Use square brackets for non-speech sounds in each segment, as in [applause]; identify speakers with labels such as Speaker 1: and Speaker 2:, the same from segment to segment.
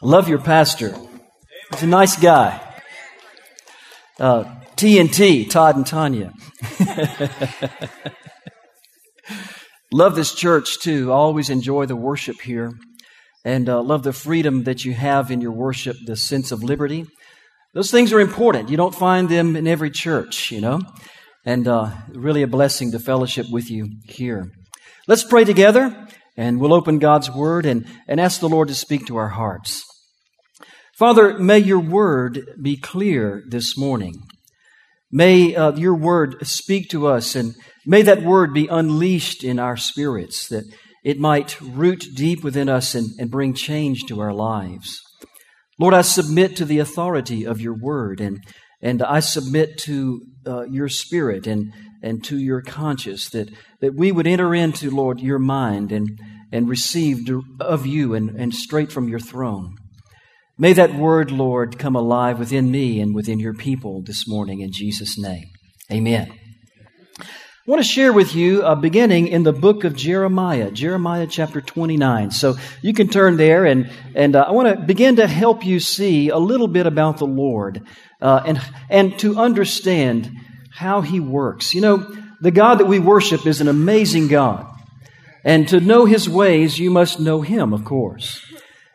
Speaker 1: Love your pastor. He's a nice guy. Uh, TNT, Todd and Tanya. [laughs] love this church too. Always enjoy the worship here and uh, love the freedom that you have in your worship, the sense of liberty. Those things are important. You don't find them in every church, you know, and uh, really a blessing to fellowship with you here. Let's pray together and we'll open God's Word and, and ask the Lord to speak to our hearts. Father, may your Word be clear this morning. May uh, your Word speak to us and may that Word be unleashed in our spirits that it might root deep within us and, and bring change to our lives. Lord, I submit to the authority of your Word and, and I submit to uh, your Spirit and, and to your conscience, that, that we would enter into, Lord, your mind and, and receive of you and, and straight from your throne. May that word, Lord, come alive within me and within your people this morning in Jesus' name. Amen. I want to share with you a beginning in the book of Jeremiah, Jeremiah chapter 29. So you can turn there and, and uh, I want to begin to help you see a little bit about the Lord uh, and, and to understand how He works. You know, the God that we worship is an amazing God. And to know His ways, you must know Him, of course.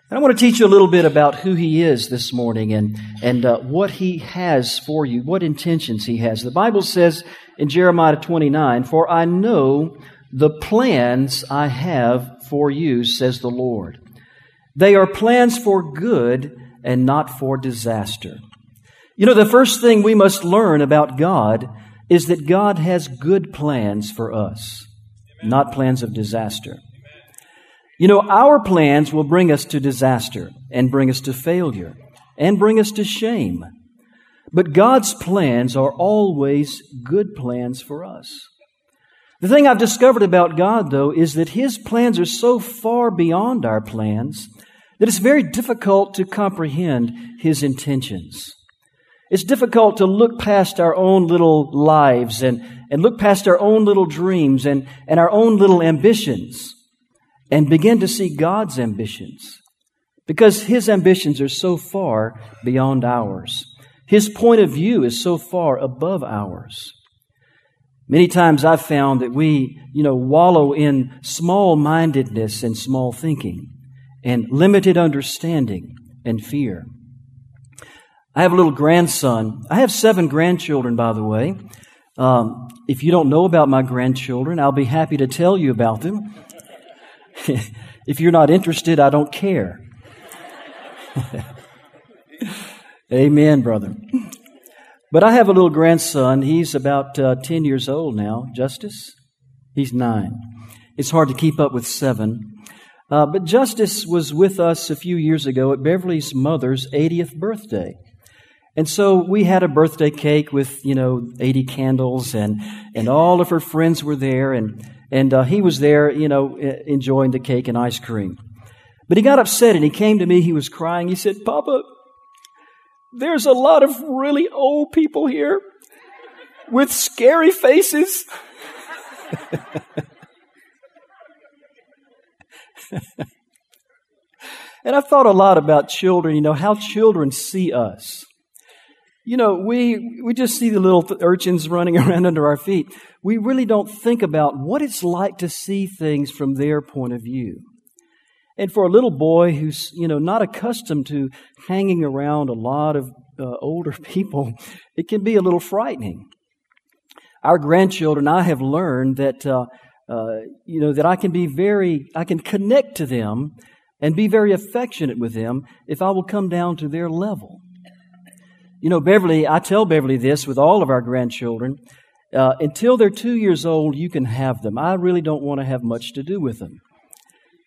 Speaker 1: And I want to teach you a little bit about who He is this morning and, and uh, what He has for you, what intentions He has. The Bible says in Jeremiah 29, For I know the plans I have for you, says the Lord. They are plans for good and not for disaster you know, the first thing we must learn about God is that God has good plans for us, Amen. not plans of disaster. You know, our plans will bring us to disaster and bring us to failure and bring us to shame. But God's plans are always good plans for us. The thing I've discovered about God, though, is that His plans are so far beyond our plans that it's very difficult to comprehend His intentions. It's difficult to look past our own little lives and, and look past our own little dreams and, and our own little ambitions and begin to see God's ambitions. Because His ambitions are so far beyond ours. His point of view is so far above ours. Many times I've found that we, you know, wallow in small mindedness and small thinking and limited understanding and fear. I have a little grandson. I have seven grandchildren, by the way. Um, if you don't know about my grandchildren, I'll be happy to tell you about them. [laughs] if you're not interested, I don't care. [laughs] Amen, brother. But I have a little grandson. He's about uh, 10 years old now. Justice? He's nine. It's hard to keep up with seven. Uh, but Justice was with us a few years ago at Beverly's mother's 80th birthday. And so we had a birthday cake with, you know, 80 candles and, and all of her friends were there and, and uh, he was there, you know, enjoying the cake and ice cream. But he got upset and he came to me, he was crying. He said, Papa, there's a lot of really old people here with scary faces. [laughs] and I thought a lot about children, you know, how children see us. You know, we, we just see the little urchins running [laughs] around under our feet. We really don't think about what it's like to see things from their point of view. And for a little boy who's, you know, not accustomed to hanging around a lot of uh, older [laughs] people, it can be a little frightening. Our grandchildren, I have learned that, uh, uh, you know, that I can be very, I can connect to them and be very affectionate with them if I will come down to their level. You know, Beverly, I tell Beverly this with all of our grandchildren. Uh, until they're two years old, you can have them. I really don't want to have much to do with them.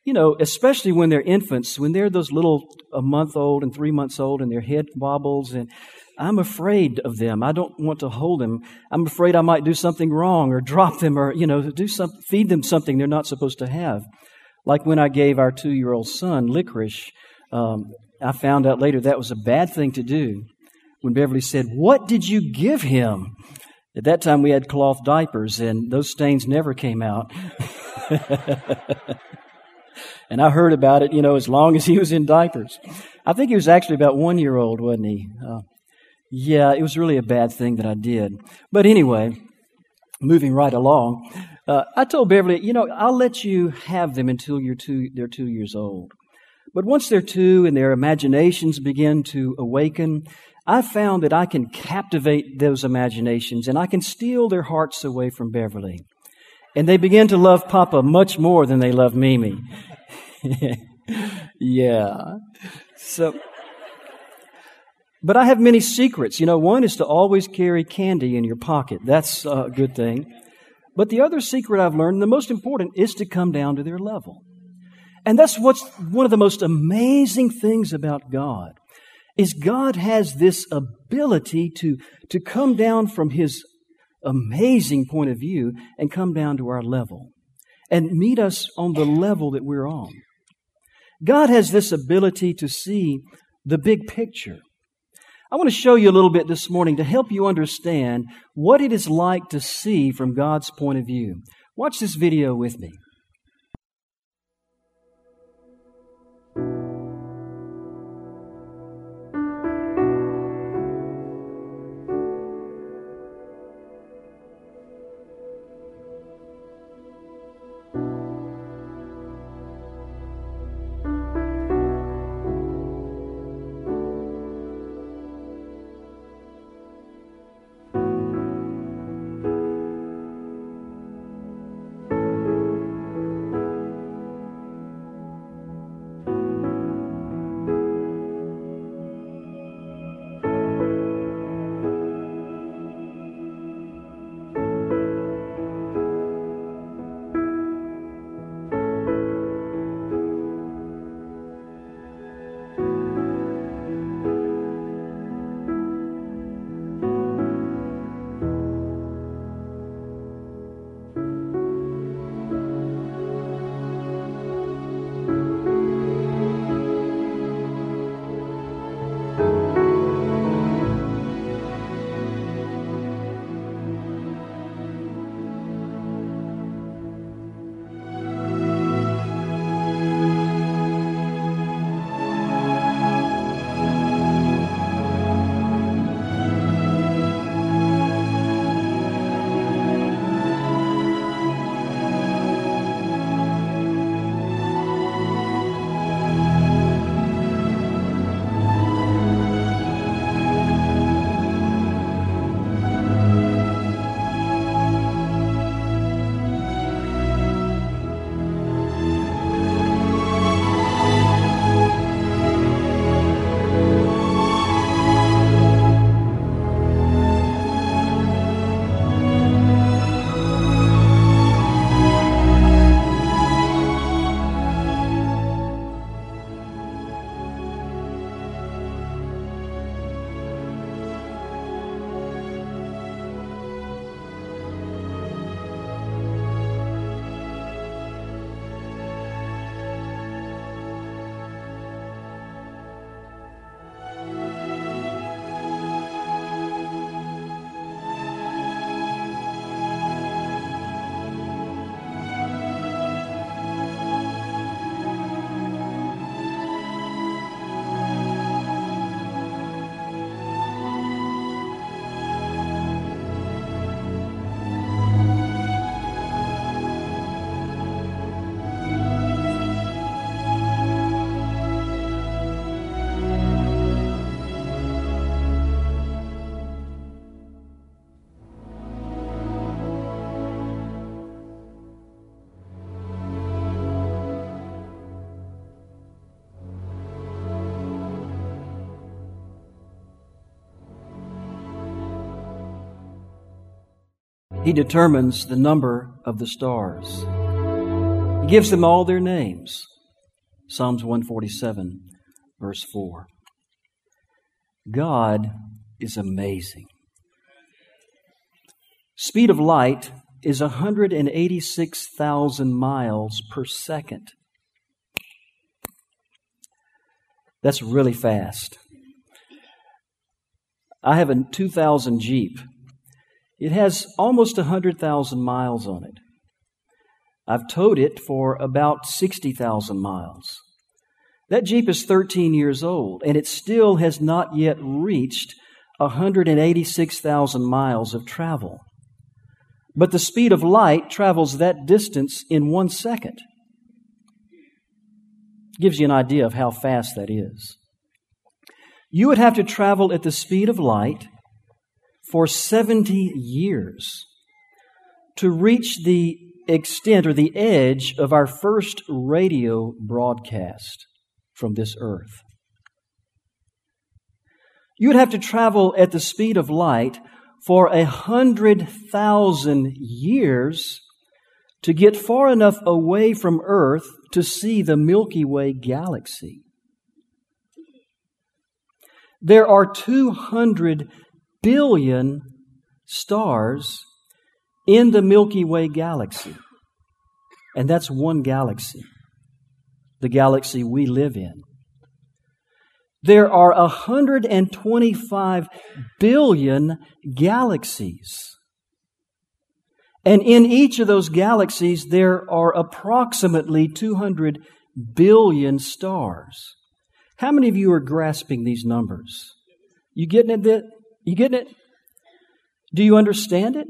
Speaker 1: You know, especially when they're infants, when they're those little a month old and three months old and their head wobbles and I'm afraid of them. I don't want to hold them. I'm afraid I might do something wrong or drop them or, you know, do some, feed them something they're not supposed to have. Like when I gave our two year old son licorice, um, I found out later that was a bad thing to do when Beverly said, What did you give him? At that time, we had cloth diapers, and those stains never came out. [laughs] And I heard about it, you know, as long as he was in diapers. I think he was actually about one year old, wasn't he? Uh, yeah, it was really a bad thing that I did. But anyway, moving right along, uh, I told Beverly, you know, I'll let you have them until you're two, they're two years old. But once they're two and their imaginations begin to awaken, I've found that I can captivate those imaginations and I can steal their hearts away from Beverly. And they begin to love Papa much more than they love Mimi. [laughs] yeah. So, but I have many secrets. You know, one is to always carry candy in your pocket. That's a good thing. But the other secret I've learned, the most important, is to come down to their level. And that's what's one of the most amazing things about God is God has this ability to, to come down from his amazing point of view and come down to our level and meet us on the level that we're on. God has this ability to see the big picture. I want to show you a little bit this morning to help you understand what it is like to see from God's point of view. Watch this video with me. He determines the number of the stars. He gives them all their names. Psalms 147, verse 4. God is amazing. Speed of light is 186,000 miles per second. That's really fast. I have a 2000 Jeep it has almost 100,000 miles on it. I've towed it for about 60,000 miles. That Jeep is 13 years old, and it still has not yet reached 186,000 miles of travel. But the speed of light travels that distance in one second. Gives you an idea of how fast that is. You would have to travel at the speed of light for 70 years to reach the extent or the edge of our first radio broadcast from this earth. You would have to travel at the speed of light for a hundred thousand years to get far enough away from Earth to see the Milky Way galaxy. There are 200 billion stars in the Milky Way galaxy. And that's one galaxy, the galaxy we live in. There are 125 billion galaxies. And in each of those galaxies, there are approximately 200 billion stars. How many of you are grasping these numbers? You getting it? You getting it? Do you understand it?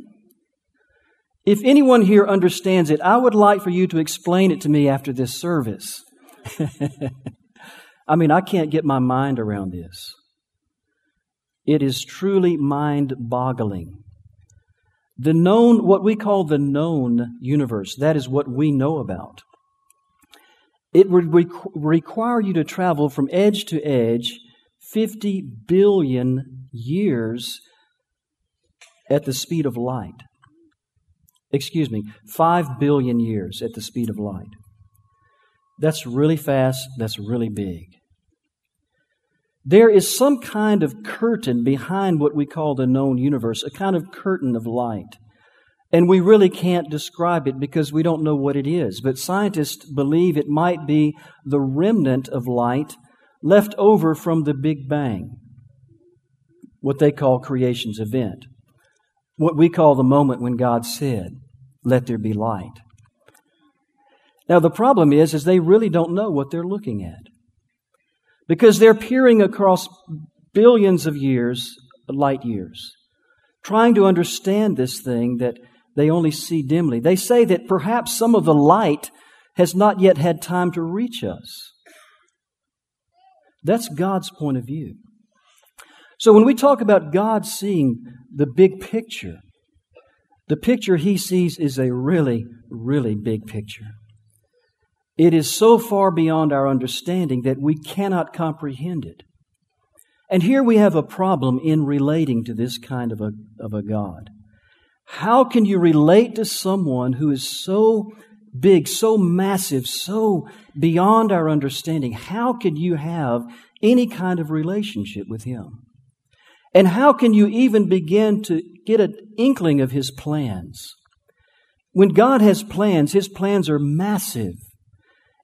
Speaker 1: If anyone here understands it, I would like for you to explain it to me after this service. [laughs] I mean, I can't get my mind around this. It is truly mind boggling. The known, what we call the known universe, that is what we know about. It would require you to travel from edge to edge 50 billion years at the speed of light. Excuse me, 5 billion years at the speed of light. That's really fast, that's really big. There is some kind of curtain behind what we call the known universe, a kind of curtain of light. And we really can't describe it because we don't know what it is. But scientists believe it might be the remnant of light left over from the Big Bang, what they call creation's event, what we call the moment when God said, Let there be light. Now, the problem is, is they really don't know what they're looking at because they're peering across billions of years, light years, trying to understand this thing that they only see dimly. They say that perhaps some of the light has not yet had time to reach us. That's God's point of view. So when we talk about God seeing the big picture, the picture he sees is a really, really big picture. It is so far beyond our understanding that we cannot comprehend it. And here we have a problem in relating to this kind of a, of a God. How can you relate to someone who is so big, so massive, so beyond our understanding? How can you have any kind of relationship with him? And how can you even begin to get an inkling of his plans? When God has plans, his plans are massive.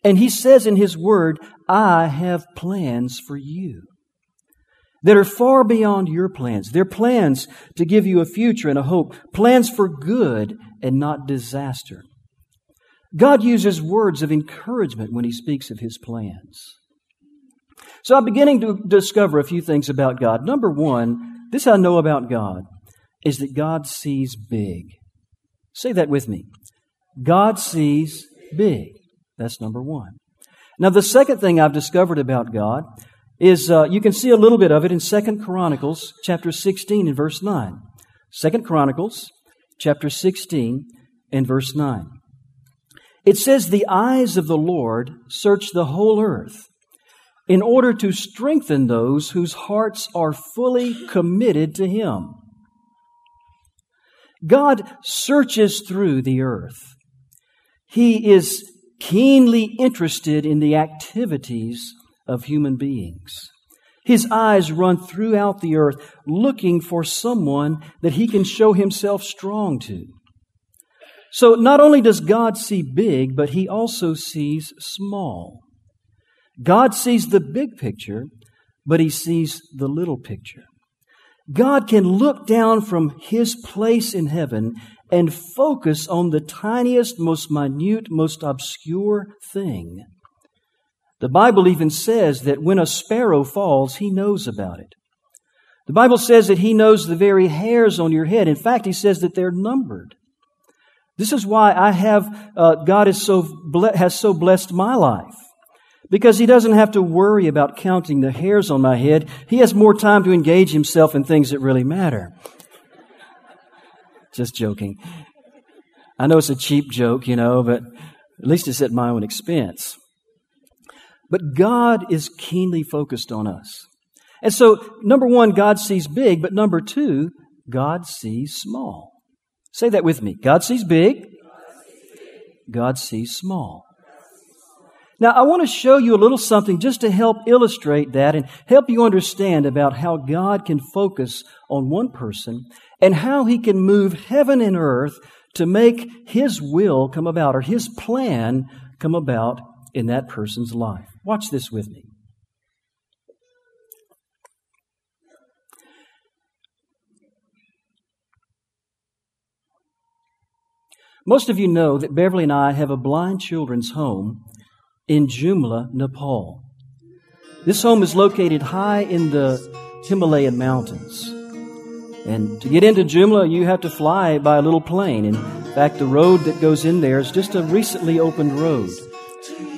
Speaker 1: And he says in his word, I have plans for you that are far beyond your plans. They're plans to give you a future and a hope, plans for good and not disaster. God uses words of encouragement when he speaks of his plans. So I'm beginning to discover a few things about God. Number one, this I know about God is that God sees big. Say that with me. God sees big. That's number one. Now, the second thing I've discovered about God is uh, you can see a little bit of it in Second Chronicles chapter 16 and verse 9. Second Chronicles chapter 16 and verse 9. It says, The eyes of the Lord search the whole earth in order to strengthen those whose hearts are fully committed to Him. God searches through the earth. He is keenly interested in the activities of human beings. His eyes run throughout the earth looking for someone that he can show himself strong to. So not only does God see big, but he also sees small. God sees the big picture, but he sees the little picture. God can look down from his place in heaven and focus on the tiniest, most minute, most obscure thing. The Bible even says that when a sparrow falls, he knows about it. The Bible says that he knows the very hairs on your head. In fact, he says that they're numbered. This is why I have, uh, God is so, has so blessed my life. Because he doesn't have to worry about counting the hairs on my head. He has more time to engage himself in things that really matter. Just joking. I know it's a cheap joke, you know, but at least it's at my own expense. But God is keenly focused on us. And so, number one, God sees big, but number two, God sees small. Say that with me. God sees big, God sees small. Now, I want to show you a little something just to help illustrate that and help you understand about how God can focus on one person and how he can move heaven and earth to make his will come about or his plan come about in that person's life. Watch this with me. Most of you know that Beverly and I have a blind children's home in Jumla, Nepal. This home is located high in the Himalayan mountains. And to get into Jumla, you have to fly by a little plane. In fact, the road that goes in there is just a recently opened road.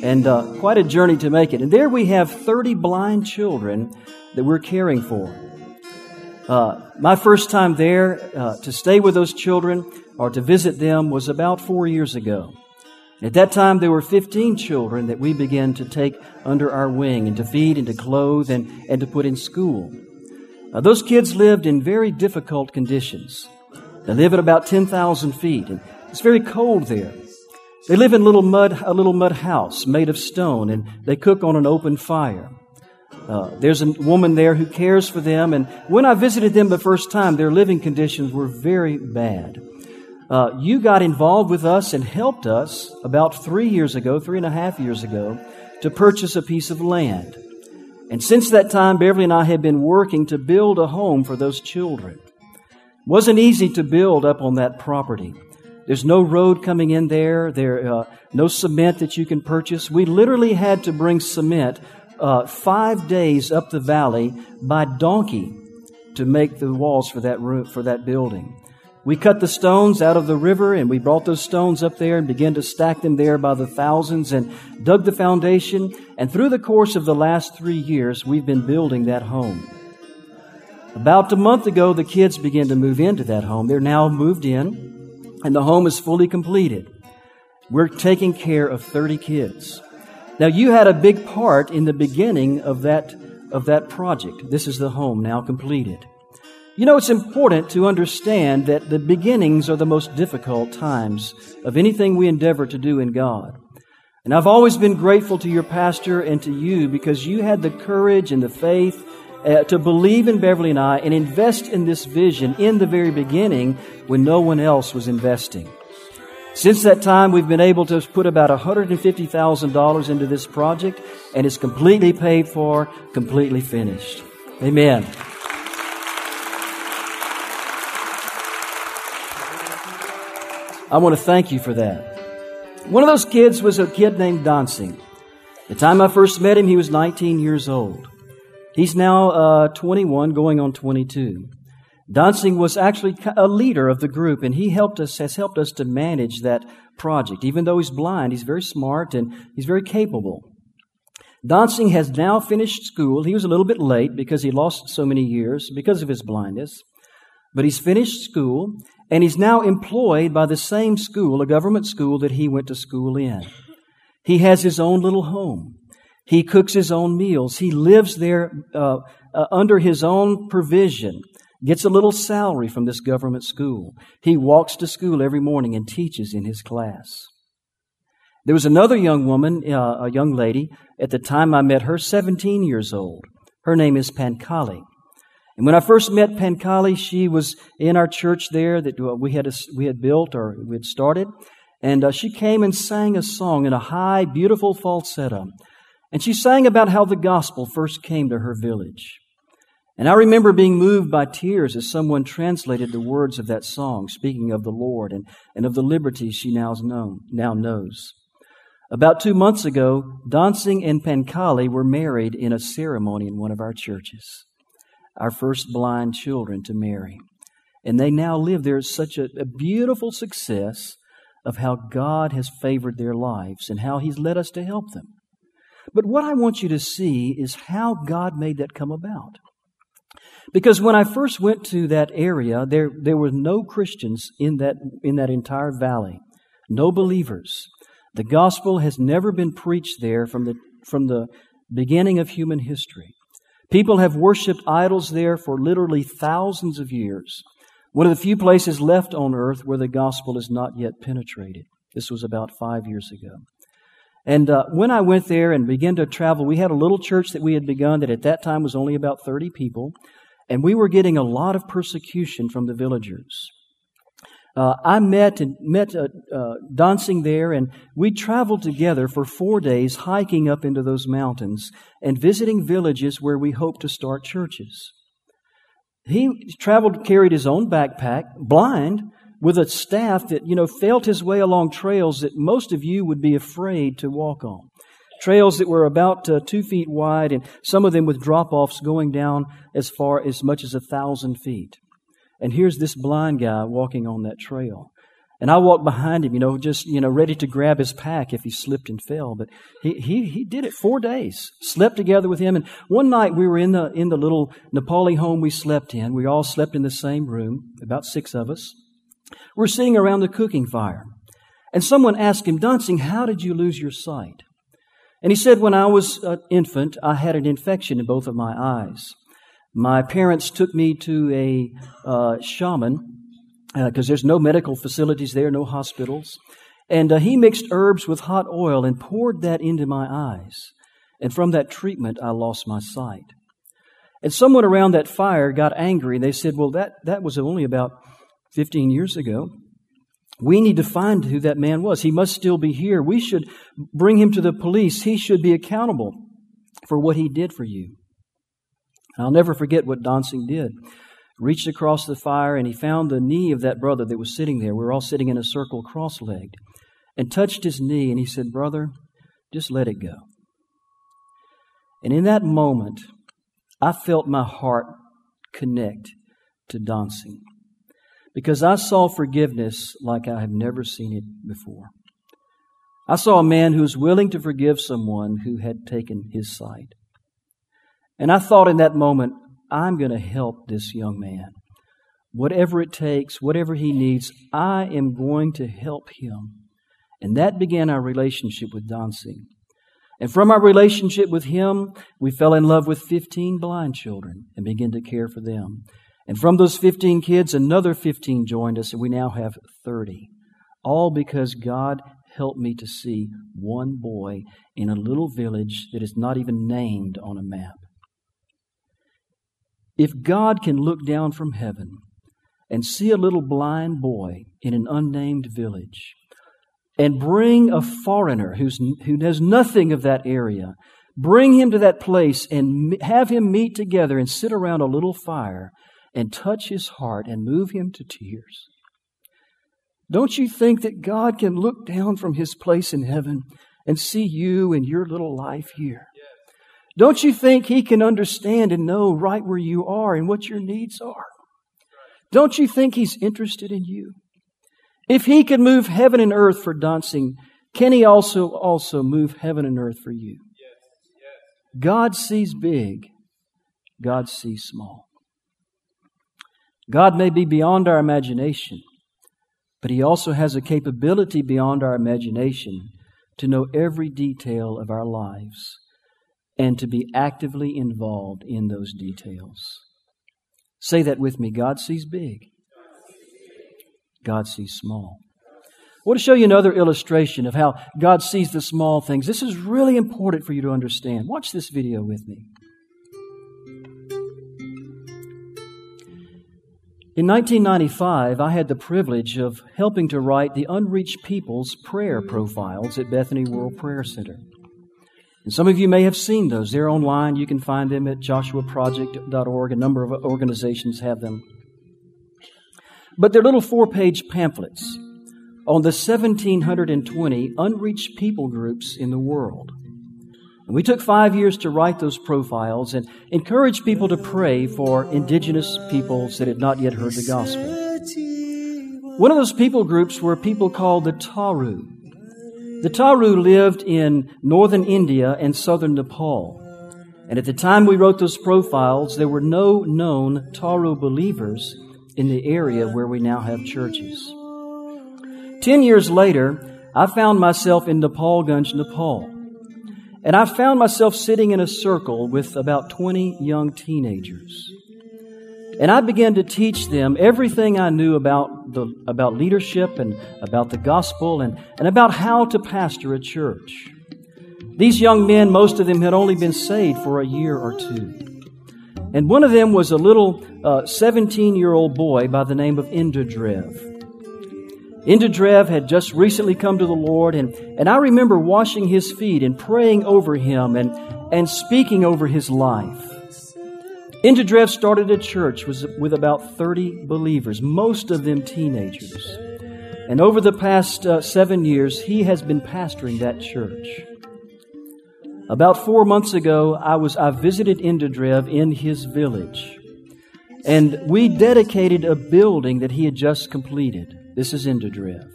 Speaker 1: And uh, quite a journey to make it. And there we have 30 blind children that we're caring for. Uh, my first time there uh, to stay with those children or to visit them was about four years ago. At that time, there were 15 children that we began to take under our wing and to feed and to clothe and, and to put in school. Uh, those kids lived in very difficult conditions. They live at about 10,000 feet, and it's very cold there. They live in little mud, a little mud house made of stone, and they cook on an open fire. Uh, there's a woman there who cares for them, and when I visited them the first time, their living conditions were very bad. Uh, you got involved with us and helped us about three years ago, three and a half years ago, to purchase a piece of land. And since that time, Beverly and I have been working to build a home for those children. It wasn't easy to build up on that property. There's no road coming in there. There, uh, no cement that you can purchase. We literally had to bring cement uh, five days up the valley by donkey to make the walls for that room, for that building. We cut the stones out of the river and we brought those stones up there and began to stack them there by the thousands and dug the foundation. And through the course of the last three years, we've been building that home. About a month ago, the kids began to move into that home. They're now moved in and the home is fully completed. We're taking care of 30 kids. Now, you had a big part in the beginning of that, of that project. This is the home now completed. You know, it's important to understand that the beginnings are the most difficult times of anything we endeavor to do in God. And I've always been grateful to your pastor and to you because you had the courage and the faith uh, to believe in Beverly and I and invest in this vision in the very beginning when no one else was investing. Since that time, we've been able to put about $150,000 into this project, and it's completely paid for, completely finished. Amen. I want to thank you for that. One of those kids was a kid named Dancing. The time I first met him, he was 19 years old. He's now uh, 21, going on 22. Dancing was actually a leader of the group, and he helped us, has helped us to manage that project. Even though he's blind, he's very smart and he's very capable. Dancing has now finished school. He was a little bit late because he lost so many years because of his blindness. But he's finished school, and he's now employed by the same school, a government school that he went to school in. He has his own little home. He cooks his own meals. He lives there uh, uh, under his own provision gets a little salary from this government school. He walks to school every morning and teaches in his class. There was another young woman, uh, a young lady, at the time I met her, 17 years old. Her name is Pankali. And when I first met Pankali, she was in our church there that uh, we had, we had built or we had started. And uh, she came and sang a song in a high, beautiful falsetto. And she sang about how the gospel first came to her village. And I remember being moved by tears as someone translated the words of that song, speaking of the Lord and, and of the liberty she now, known, now knows. About two months ago, Dancing and Pankali were married in a ceremony in one of our churches. Our first blind children to marry. And they now live there such a, a beautiful success of how God has favored their lives and how He's led us to help them. But what I want you to see is how God made that come about. Because when I first went to that area, there, there were no Christians in that, in that entire valley, no believers. The gospel has never been preached there from the, from the beginning of human history. People have worshiped idols there for literally thousands of years. One of the few places left on earth where the gospel is not yet penetrated. This was about five years ago. And uh, when I went there and began to travel, we had a little church that we had begun that at that time was only about 30 people. And we were getting a lot of persecution from the villagers. Uh, I met and met uh, uh, dancing there, and we traveled together for four days, hiking up into those mountains and visiting villages where we hoped to start churches. He traveled, carried his own backpack, blind, with a staff that you know felt his way along trails that most of you would be afraid to walk on trails that were about uh, two feet wide, and some of them with drop offs going down as far as much as a thousand feet. And here's this blind guy walking on that trail. And I walked behind him, you know, just, you know, ready to grab his pack if he slipped and fell. But he, he, he did it four days, slept together with him. And one night we were in the, in the little Nepali home we slept in. We all slept in the same room, about six of us. We're sitting around the cooking fire. And someone asked him, Dancing, how did you lose your sight? And he said, When I was an infant, I had an infection in both of my eyes. My parents took me to a uh, shaman because uh, there's no medical facilities there, no hospitals. And uh, he mixed herbs with hot oil and poured that into my eyes. And from that treatment, I lost my sight. And someone around that fire got angry. They said, Well, that, that was only about 15 years ago. We need to find who that man was. He must still be here. We should bring him to the police. He should be accountable for what he did for you. I'll never forget what Dancing did. Reached across the fire and he found the knee of that brother that was sitting there. We were all sitting in a circle cross legged and touched his knee and he said, Brother, just let it go. And in that moment, I felt my heart connect to Dancing because I saw forgiveness like I have never seen it before. I saw a man who was willing to forgive someone who had taken his sight. And I thought in that moment, I'm going to help this young man. Whatever it takes, whatever he needs, I am going to help him. And that began our relationship with Dancing. And from our relationship with him, we fell in love with 15 blind children and began to care for them. And from those 15 kids, another 15 joined us, and we now have 30. All because God helped me to see one boy in a little village that is not even named on a map. If God can look down from heaven and see a little blind boy in an unnamed village and bring a foreigner who's, who knows nothing of that area, bring him to that place and have him meet together and sit around a little fire and touch his heart and move him to tears. Don't you think that God can look down from his place in heaven and see you and your little life here? Don't you think he can understand and know right where you are and what your needs are? Don't you think he's interested in you? If he can move heaven and earth for dancing, can he also also move heaven and earth for you? God sees big, God sees small. God may be beyond our imagination, but He also has a capability beyond our imagination to know every detail of our lives and to be actively involved in those details. Say that with me God sees big, God sees small. I want to show you another illustration of how God sees the small things. This is really important for you to understand. Watch this video with me. In 1995, I had the privilege of helping to write the Unreached People's prayer profiles at Bethany World Prayer Center. And some of you may have seen those. They're online. You can find them at joshuaproject.org. A number of organizations have them. But they're little four page pamphlets on the 1720 unreached people groups in the world. And we took five years to write those profiles and encourage people to pray for indigenous peoples that had not yet heard the gospel. One of those people groups were people called the Tharu. The Tharu lived in northern India and southern Nepal. And at the time we wrote those profiles, there were no known Tharu believers in the area where we now have churches. Ten years later, I found myself in Nepalganj, Nepal. And I found myself sitting in a circle with about 20 young teenagers. And I began to teach them everything I knew about, the, about leadership and about the gospel and, and about how to pastor a church. These young men, most of them had only been saved for a year or two. And one of them was a little 17 uh, year old boy by the name of Indradev. Indradev had just recently come to the Lord, and, and I remember washing his feet and praying over him and, and speaking over his life. Indradev started a church with about 30 believers, most of them teenagers. And over the past uh, seven years, he has been pastoring that church. About four months ago, I was I visited Indradev in his village, and we dedicated a building that he had just completed. This is Indradev.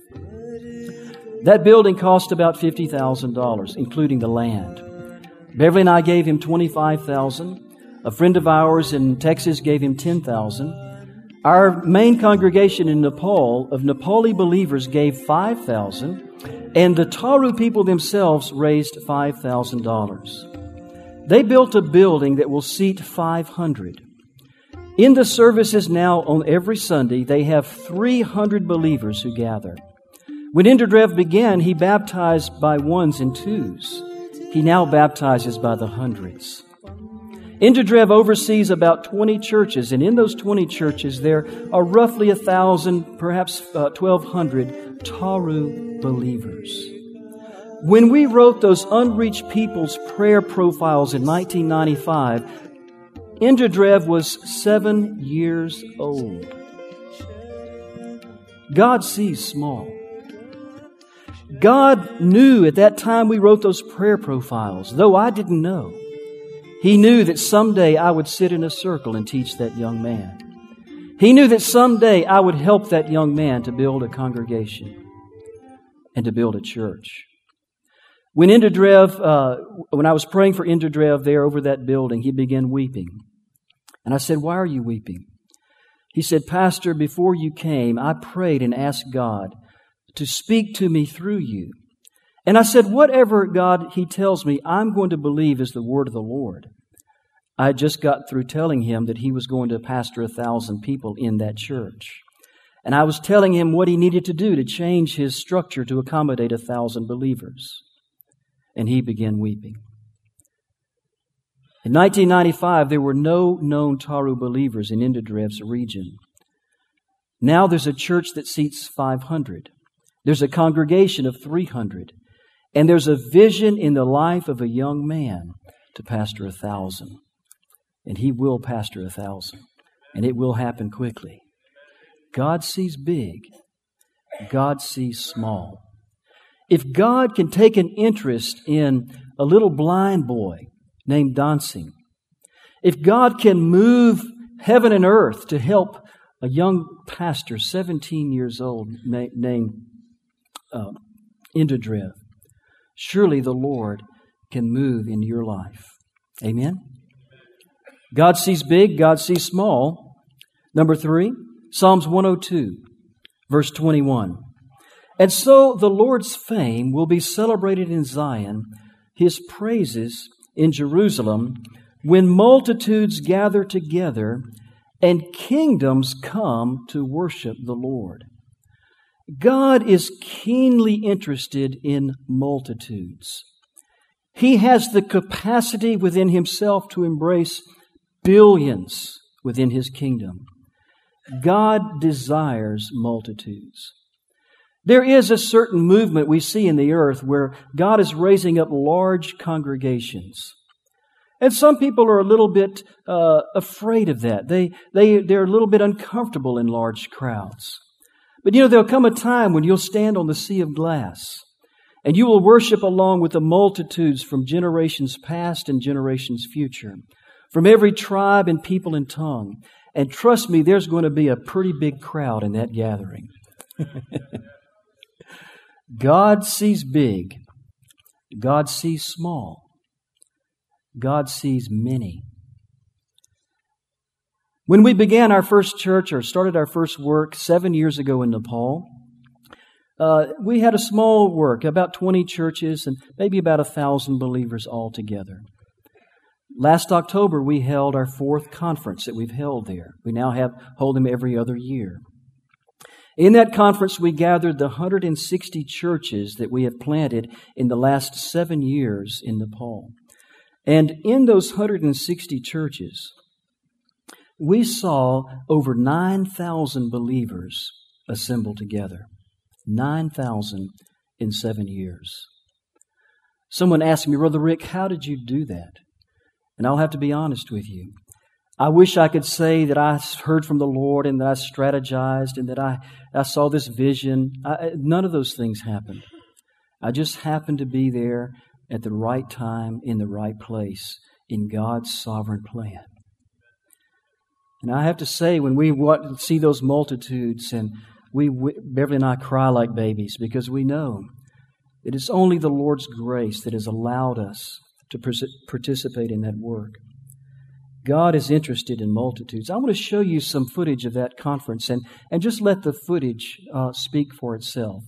Speaker 1: That building cost about fifty thousand dollars, including the land. Beverly and I gave him twenty-five thousand. A friend of ours in Texas gave him 10,000. Our main congregation in Nepal of Nepali believers gave 5,000, and the Tharu people themselves raised $5,000. They built a building that will seat 500. In the services now on every Sunday, they have 300 believers who gather. When Indradev began, he baptized by ones and twos. He now baptizes by the hundreds. Indradev oversees about 20 churches, and in those 20 churches, there are roughly a thousand, perhaps uh, 1,200 Tharu believers. When we wrote those unreached people's prayer profiles in 1995, Indradev was seven years old. God sees small. God knew at that time we wrote those prayer profiles, though I didn't know. He knew that someday I would sit in a circle and teach that young man. He knew that someday I would help that young man to build a congregation and to build a church. When Indradev, uh, when I was praying for Indradev there over that building, he began weeping. And I said, Why are you weeping? He said, Pastor, before you came, I prayed and asked God to speak to me through you. And I said, whatever God He tells me, I'm going to believe is the word of the Lord. I just got through telling him that he was going to pastor a thousand people in that church. And I was telling him what he needed to do to change his structure to accommodate a thousand believers. And he began weeping. In 1995, there were no known Tharu believers in Indradev's region. Now there's a church that seats 500. There's a congregation of 300. And there's a vision in the life of a young man to pastor a thousand. And he will pastor a thousand. And it will happen quickly. God sees big, God sees small. If God can take an interest in a little blind boy named Dancing, if God can move heaven and earth to help a young pastor, 17 years old, named uh, surely the Lord can move in your life. Amen? God sees big, God sees small. Number three, Psalms 102, verse 21. And so the Lord's fame will be celebrated in Zion, his praises in Jerusalem, when multitudes gather together and kingdoms come to worship the Lord. God is keenly interested in multitudes. He has the capacity within himself to embrace billions within his kingdom. God desires multitudes. There is a certain movement we see in the earth where God is raising up large congregations. And some people are a little bit uh, afraid of that. They, they, they're a little bit uncomfortable in large crowds. But you know, there'll come a time when you'll stand on the sea of glass and you will worship along with the multitudes from generations past and generations future, from every tribe and people and tongue. And trust me, there's going to be a pretty big crowd in that gathering. [laughs] God sees big, God sees small, God sees many. When we began our first church or started our first work seven years ago in Nepal, uh, we had a small work, about 20 churches and maybe about a thousand believers altogether. Last October, we held our fourth conference that we've held there. We now have hold them every other year. In that conference, we gathered the 160 churches that we have planted in the last seven years in Nepal. And in those 160 churches, we saw over 9,000 believers assemble together. 9,000 in seven years. Someone asked me, Brother Rick, how did you do that? And I'll have to be honest with you. I wish I could say that I heard from the Lord and that I strategized and that I, I saw this vision. I, none of those things happened. I just happened to be there at the right time in the right place in God's sovereign plan. And I have to say, when we see those multitudes, and we, Beverly and I cry like babies because we know it is only the Lord's grace that has allowed us to participate in that work. God is interested in multitudes. I want to show you some footage of that conference and, and just let the footage uh, speak for itself.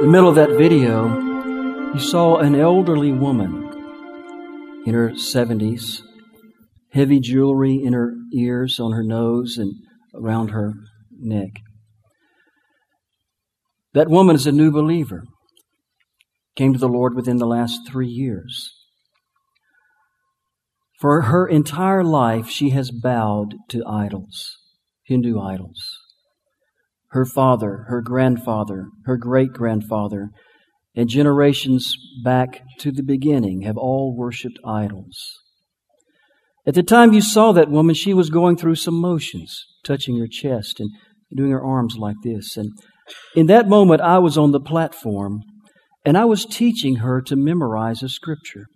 Speaker 1: The middle of that video, you saw an elderly woman in her 70s, heavy jewelry in her ears, on her nose, and around her neck. That woman is a new believer. Came to the Lord within the last three years. For her entire life, she has bowed to idols, Hindu idols. Her father, her grandfather, her great grandfather, and generations back to the beginning have all worshiped idols. At the time you saw that woman, she was going through some motions, touching her chest and doing her arms like this. And in that moment, I was on the platform and I was teaching her to memorize a scripture.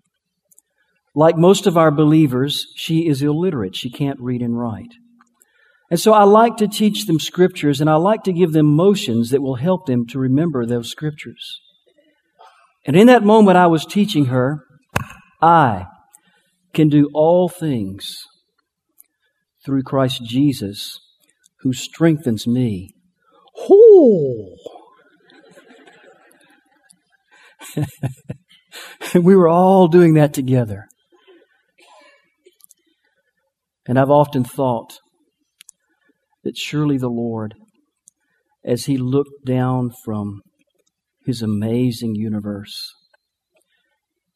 Speaker 1: Like most of our believers, she is illiterate. She can't read and write. And so I like to teach them scriptures and I like to give them motions that will help them to remember those scriptures. And in that moment I was teaching her, I can do all things through Christ Jesus who strengthens me. Oh! [laughs] and we were all doing that together. And I've often thought that surely the Lord, as He looked down from His amazing universe,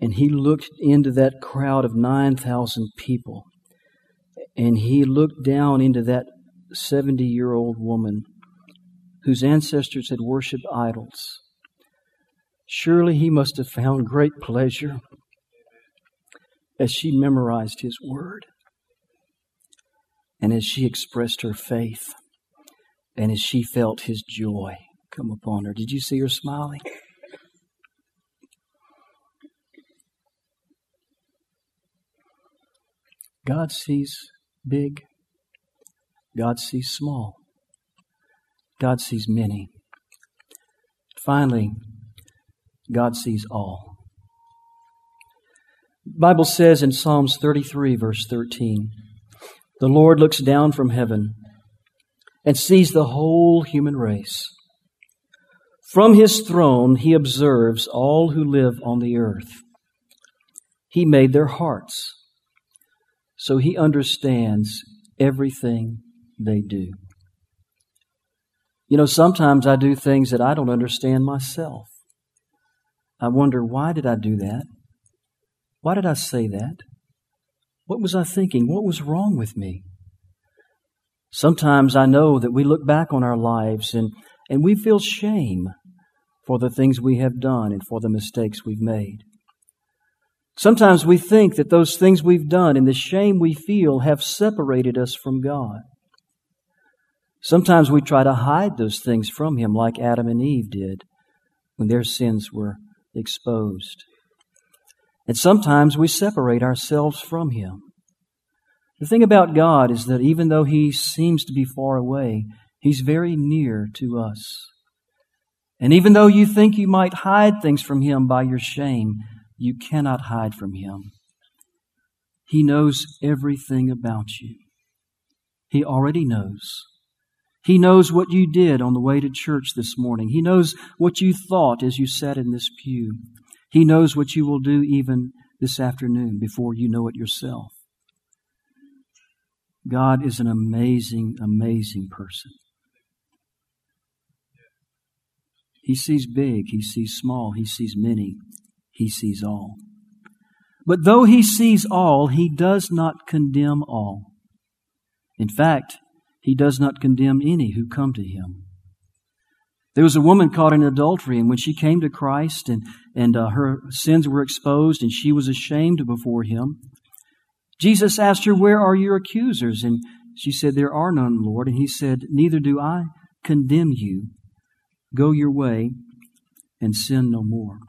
Speaker 1: and He looked into that crowd of 9,000 people, and He looked down into that 70 year old woman whose ancestors had worshiped idols. Surely he must have found great pleasure as she memorized his word and as she expressed her faith and as she felt his joy come upon her. Did you see her smiling? God sees big, God sees small, God sees many. Finally, God sees all. Bible says in Psalms 33, verse 13, the Lord looks down from heaven and sees the whole human race. From his throne, he observes all who live on the earth. He made their hearts, so he understands everything they do. You know, sometimes I do things that I don't understand myself. I wonder, why did I do that? Why did I say that? What was I thinking? What was wrong with me? Sometimes I know that we look back on our lives and, and we feel shame for the things we have done and for the mistakes we've made. Sometimes we think that those things we've done and the shame we feel have separated us from God. Sometimes we try to hide those things from Him, like Adam and Eve did when their sins were exposed. And sometimes we separate ourselves from Him. The thing about God is that even though He seems to be far away, He's very near to us. And even though you think you might hide things from Him by your shame, you cannot hide from Him. He knows everything about you. He already knows. He knows what you did on the way to church this morning. He knows what you thought as you sat in this pew. He knows what you will do even this afternoon before you know it yourself. God is an amazing, amazing person. He sees big, he sees small, he sees many, he sees all. But though he sees all, he does not condemn all. In fact, he does not condemn any who come to him. There was a woman caught in adultery, and when she came to Christ and, and uh, her sins were exposed and she was ashamed before him, Jesus asked her, Where are your accusers? And she said, There are none, Lord. And he said, Neither do I condemn you. Go your way and sin no more.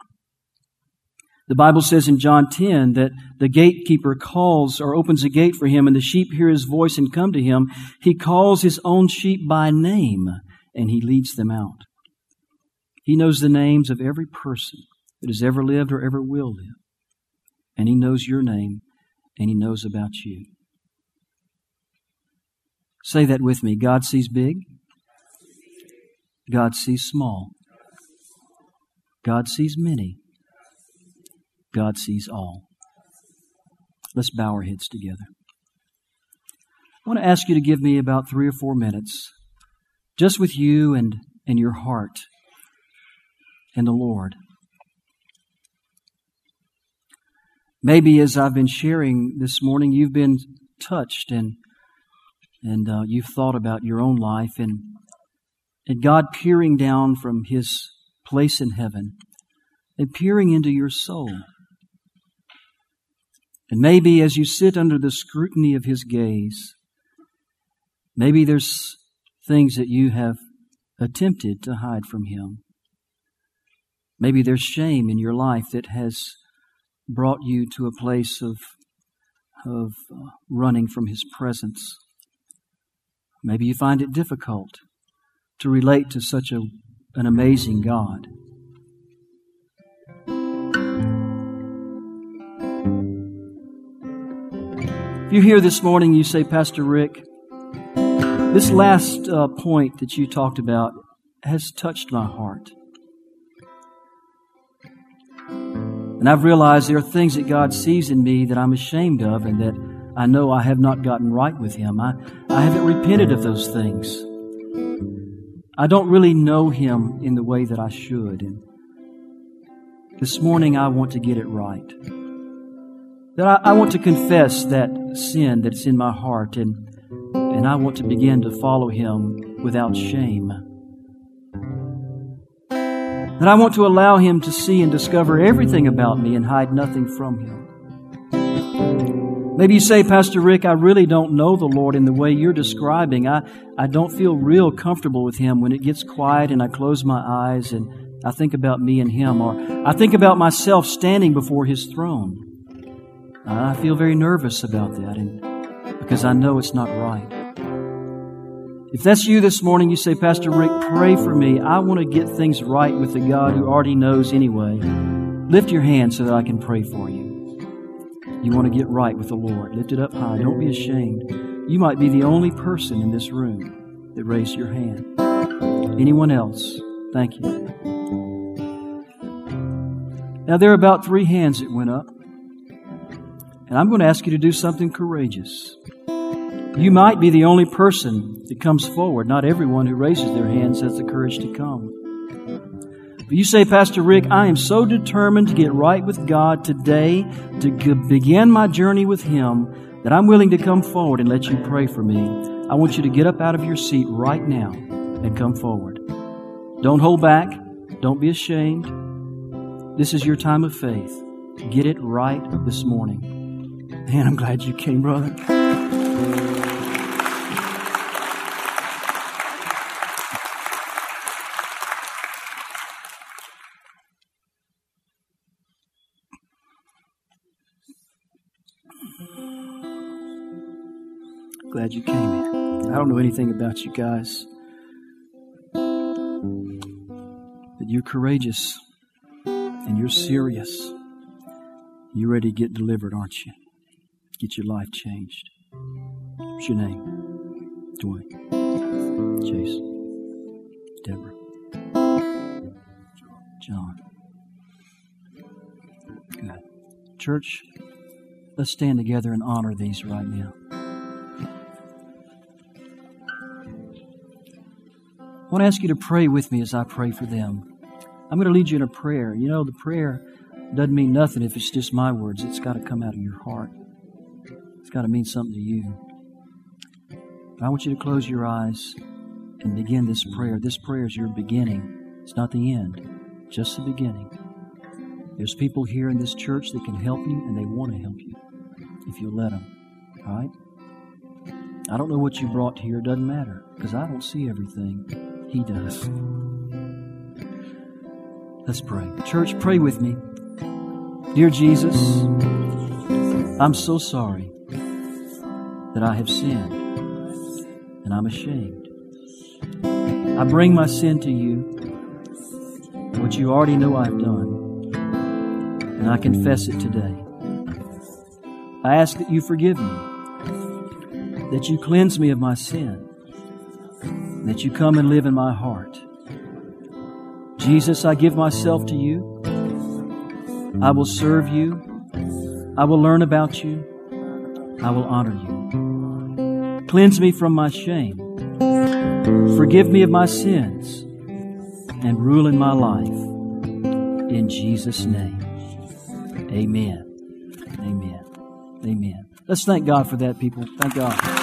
Speaker 1: The Bible says in John 10 that the gatekeeper calls or opens a gate for him, and the sheep hear his voice and come to him. He calls his own sheep by name, and he leads them out. He knows the names of every person that has ever lived or ever will live. And He knows your name, and He knows about you. Say that with me God sees big, God sees small, God sees many, God sees all. Let's bow our heads together. I want to ask you to give me about three or four minutes just with you and, and your heart and the Lord. Maybe as I've been sharing this morning, you've been touched and and uh, you've thought about your own life and and God peering down from His place in heaven and peering into your soul. And maybe as you sit under the scrutiny of His gaze, maybe there's things that you have attempted to hide from Him. Maybe there's shame in your life that has brought you to a place of, of uh, running from His presence. Maybe you find it difficult to relate to such a, an amazing God. If you're here this morning, you say, Pastor Rick, this last uh, point that you talked about has touched my heart. And I've realized there are things that God sees in me that I'm ashamed of and that I know I have not gotten right with Him. I, I haven't repented of those things. I don't really know Him in the way that I should. And this morning I want to get it right. That I, I want to confess that sin that's in my heart and and I want to begin to follow Him without shame. And I want to allow Him to see and discover everything about me and hide nothing from Him. Maybe you say, Pastor Rick, I really don't know the Lord in the way you're describing. I, I don't feel real comfortable with Him when it gets quiet and I close my eyes and I think about me and Him, or I think about myself standing before His throne. I feel very nervous about that and because I know it's not right. If that's you this morning, you say, Pastor Rick, pray for me. I want to get things right with the God who already knows anyway. Lift your hand so that I can pray for you. You want to get right with the Lord. Lift it up high. Don't be ashamed. You might be the only person in this room that raised your hand. Anyone else? Thank you. Now, there are about three hands that went up. And I'm going to ask you to do something courageous. You might be the only person that comes forward. Not everyone who raises their hands has the courage to come. But you say, Pastor Rick, I am so determined to get right with God today, to begin my journey with Him, that I'm willing to come forward and let you pray for me. I want you to get up out of your seat right now and come forward. Don't hold back. Don't be ashamed. This is your time of faith. Get it right this morning. Man, I'm glad you came, brother. Glad you came in. I don't know anything about you guys, but you're courageous and you're serious. You're ready to get delivered, aren't you? Get your life changed. What's your name? Dwayne. Chase. Deborah. John. Good. Church, let's stand together and honor these right now. Want to ask you to pray with me as I pray for them. I'm going to lead you in a prayer. You know, the prayer doesn't mean nothing if it's just my words. It's got to come out of your heart. It's got to mean something to you. But I want you to close your eyes and begin this prayer. This prayer is your beginning. It's not the end, just the beginning. There's people here in this church that can help you, and they want to help you if you'll let them. All right? I don't know what you brought here. It doesn't matter because I don't see everything. He does. Let's pray. Church, pray with me. Dear Jesus, I'm so sorry that I have sinned and I'm ashamed. I bring my sin to you, what you already know I've done, and I confess it today. I ask that you forgive me, that you cleanse me of my sin that you come and live in my heart. Jesus, I give myself to you. I will serve you. I will learn about you. I will honor you. Cleanse me from my shame. Forgive me of my sins and rule in my life. In Jesus' name, amen. Amen. Amen. Let's thank God for that, people. Thank God.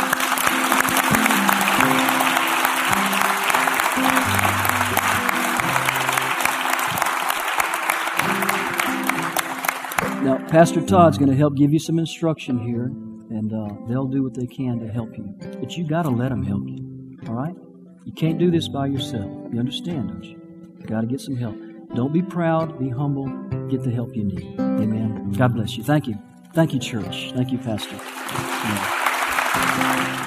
Speaker 1: Pastor Todd's going to help give you some instruction here, and uh, they'll do what they can to help you. But you got to let them help you. All right? You can't do this by yourself. You understand, don't you? You got to get some help. Don't be proud. Be humble. Get the help you need. Amen. God bless you. Thank you. Thank you, church. Thank you, Pastor. Amen.